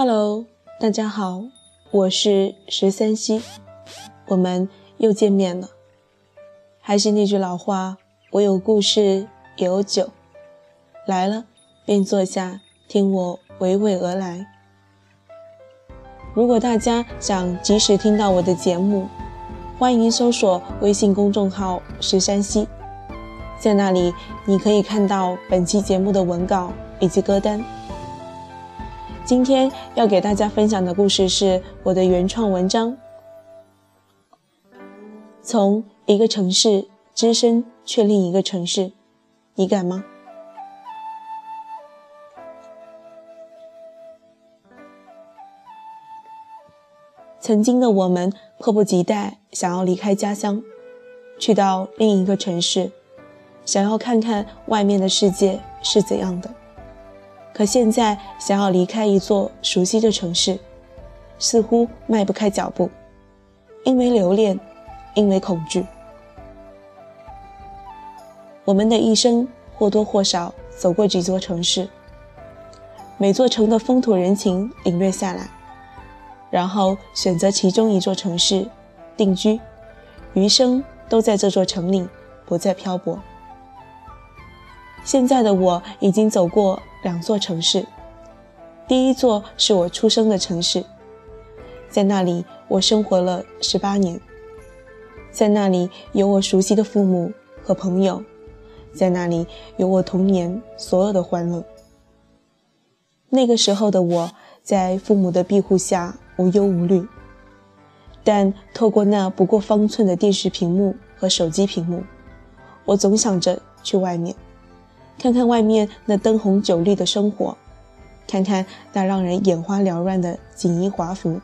Hello，大家好，我是十三溪，我们又见面了。还是那句老话，我有故事，也有酒，来了便坐下，听我娓娓而来。如果大家想及时听到我的节目，欢迎搜索微信公众号“十三溪”，在那里你可以看到本期节目的文稿以及歌单。今天要给大家分享的故事是我的原创文章。从一个城市只身去另一个城市，你敢吗？曾经的我们迫不及待想要离开家乡，去到另一个城市，想要看看外面的世界是怎样的。可现在想要离开一座熟悉的城市，似乎迈不开脚步，因为留恋，因为恐惧。我们的一生或多或少走过几座城市，每座城的风土人情领略下来，然后选择其中一座城市定居，余生都在这座城里，不再漂泊。现在的我已经走过。两座城市，第一座是我出生的城市，在那里我生活了十八年，在那里有我熟悉的父母和朋友，在那里有我童年所有的欢乐。那个时候的我在父母的庇护下无忧无虑，但透过那不过方寸的电视屏幕和手机屏幕，我总想着去外面。看看外面那灯红酒绿的生活，看看那让人眼花缭乱的锦衣华服。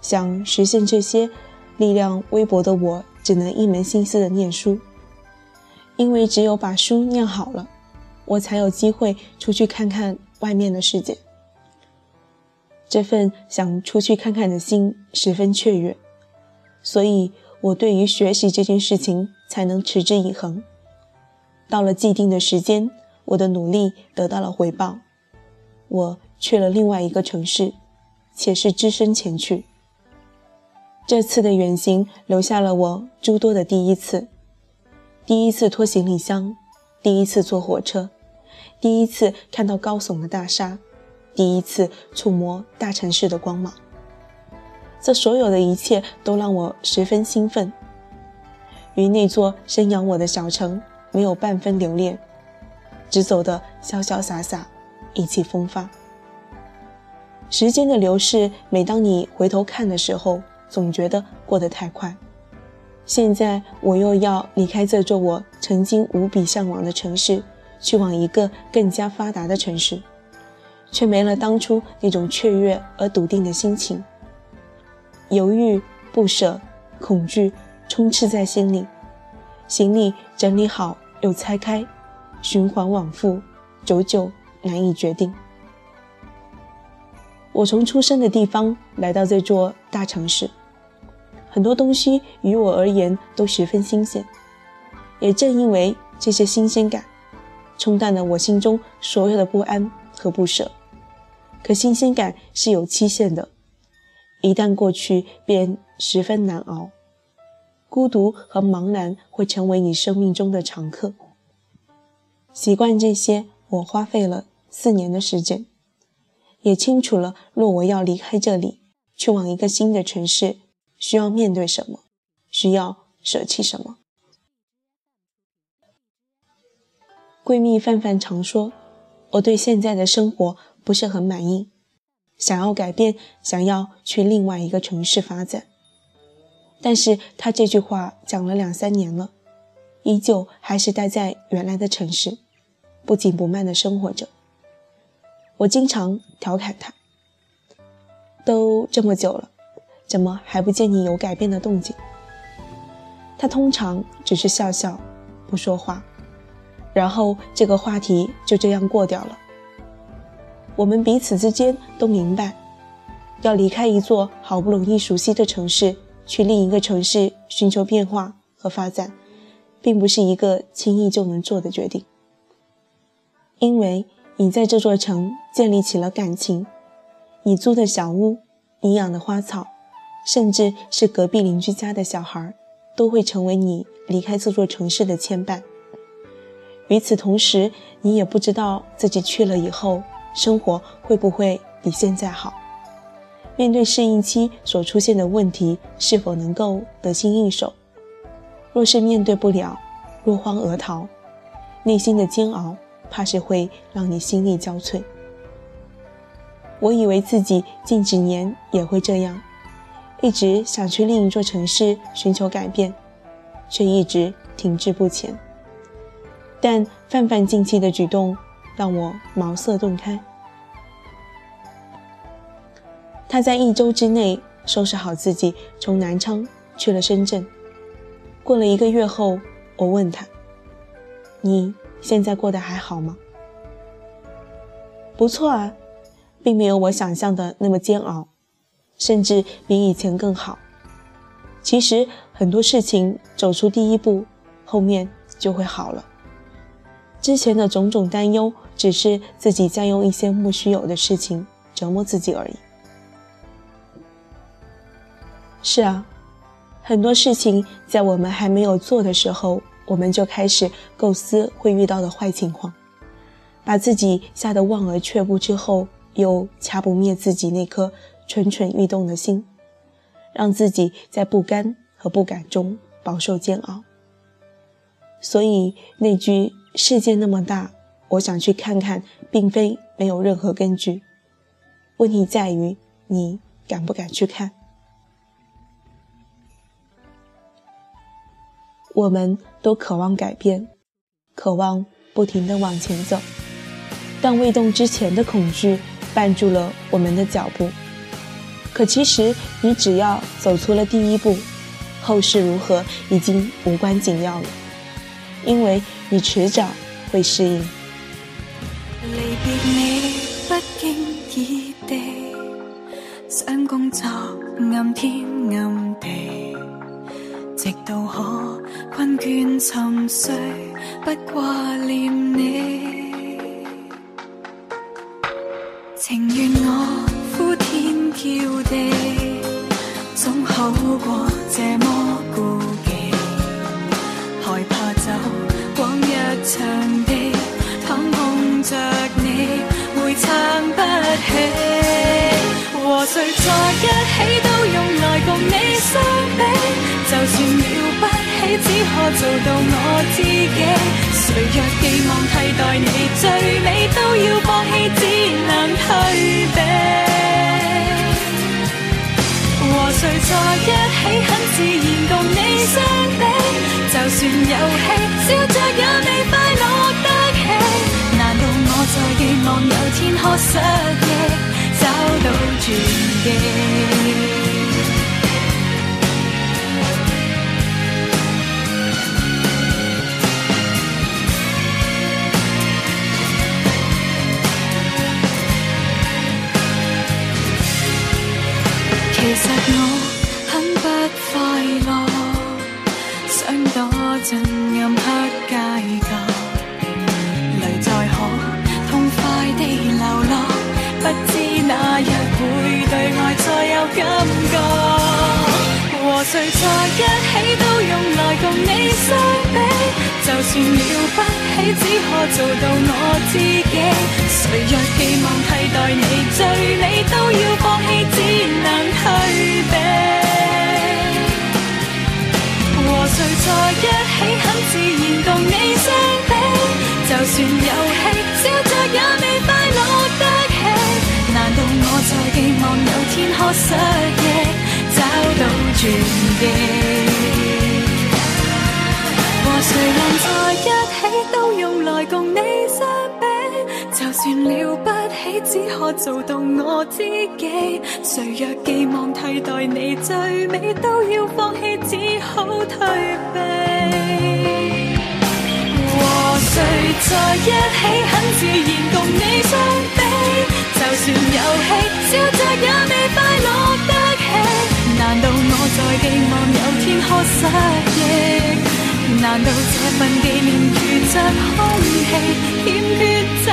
想实现这些，力量微薄的我只能一门心思的念书，因为只有把书念好了，我才有机会出去看看外面的世界。这份想出去看看的心十分雀跃，所以我对于学习这件事情才能持之以恒。到了既定的时间，我的努力得到了回报。我去了另外一个城市，且是只身前去。这次的远行留下了我诸多的第一次：第一次拖行李箱，第一次坐火车，第一次看到高耸的大厦，第一次触摸大城市的光芒。这所有的一切都让我十分兴奋。与那座生养我的小城。没有半分留恋，只走得潇潇洒洒，意气风发。时间的流逝，每当你回头看的时候，总觉得过得太快。现在我又要离开这座我曾经无比向往的城市，去往一个更加发达的城市，却没了当初那种雀跃而笃定的心情。犹豫、不舍、恐惧充斥在心里，行李整理好。又拆开，循环往复，久久难以决定。我从出生的地方来到这座大城市，很多东西于我而言都十分新鲜。也正因为这些新鲜感，冲淡了我心中所有的不安和不舍。可新鲜感是有期限的，一旦过去，便十分难熬。孤独和茫然会成为你生命中的常客。习惯这些，我花费了四年的时间，也清楚了，若我要离开这里，去往一个新的城市，需要面对什么，需要舍弃什么。闺蜜范范常说，我对现在的生活不是很满意，想要改变，想要去另外一个城市发展。但是他这句话讲了两三年了，依旧还是待在原来的城市，不紧不慢的生活着。我经常调侃他：“都这么久了，怎么还不见你有改变的动静？”他通常只是笑笑，不说话，然后这个话题就这样过掉了。我们彼此之间都明白，要离开一座好不容易熟悉的城市。去另一个城市寻求变化和发展，并不是一个轻易就能做的决定。因为你在这座城建立起了感情，你租的小屋，你养的花草，甚至是隔壁邻居家的小孩，都会成为你离开这座城市的牵绊。与此同时，你也不知道自己去了以后，生活会不会比现在好。面对适应期所出现的问题，是否能够得心应手？若是面对不了，落荒而逃，内心的煎熬，怕是会让你心力交瘁。我以为自己近几年也会这样，一直想去另一座城市寻求改变，却一直停滞不前。但范范近期的举动让我茅塞顿开。他在一周之内收拾好自己，从南昌去了深圳。过了一个月后，我问他：“你现在过得还好吗？”“不错啊，并没有我想象的那么煎熬，甚至比以前更好。其实很多事情走出第一步，后面就会好了。之前的种种担忧，只是自己在用一些莫须有的事情折磨自己而已。”是啊，很多事情在我们还没有做的时候，我们就开始构思会遇到的坏情况，把自己吓得望而却步之后，又掐不灭自己那颗蠢蠢欲动的心，让自己在不甘和不敢中饱受煎熬。所以那句“世界那么大，我想去看看”，并非没有任何根据。问题在于你敢不敢去看。我们都渴望改变，渴望不停地往前走，但未动之前的恐惧绊住了我们的脚步。可其实，你只要走出了第一步，后事如何已经无关紧要了，因为你迟早会适应。离别你不经意地，想工作暗天暗地，直到可。困倦沉睡，不挂念你。情愿我呼天叫地，总好过这么孤寂。害怕走往日场做到我自己。谁若寄望替代你，最美都要放弃，只能退避。和谁在一起，很自然共你相比，就算有戏，笑着也未快乐得起。难道我在寄望有天可失忆？找到转机。不知哪日会对爱再有感觉，和谁在一起都用来共你相比，就算了不起，只可做到我自己。谁若寄望替代你，最你都要放弃，只能我失忆，找到转机？和谁能在一起，都用来共你相比。就算了不起，只可做到我自己。谁若寄望替代你，最美都要放弃，只好退避。和谁在一起，很自然共你相比。就算有戏，笑着也未快乐得起。难道我在寄望有天可失忆？难道这份纪念如着空气，欠缺就？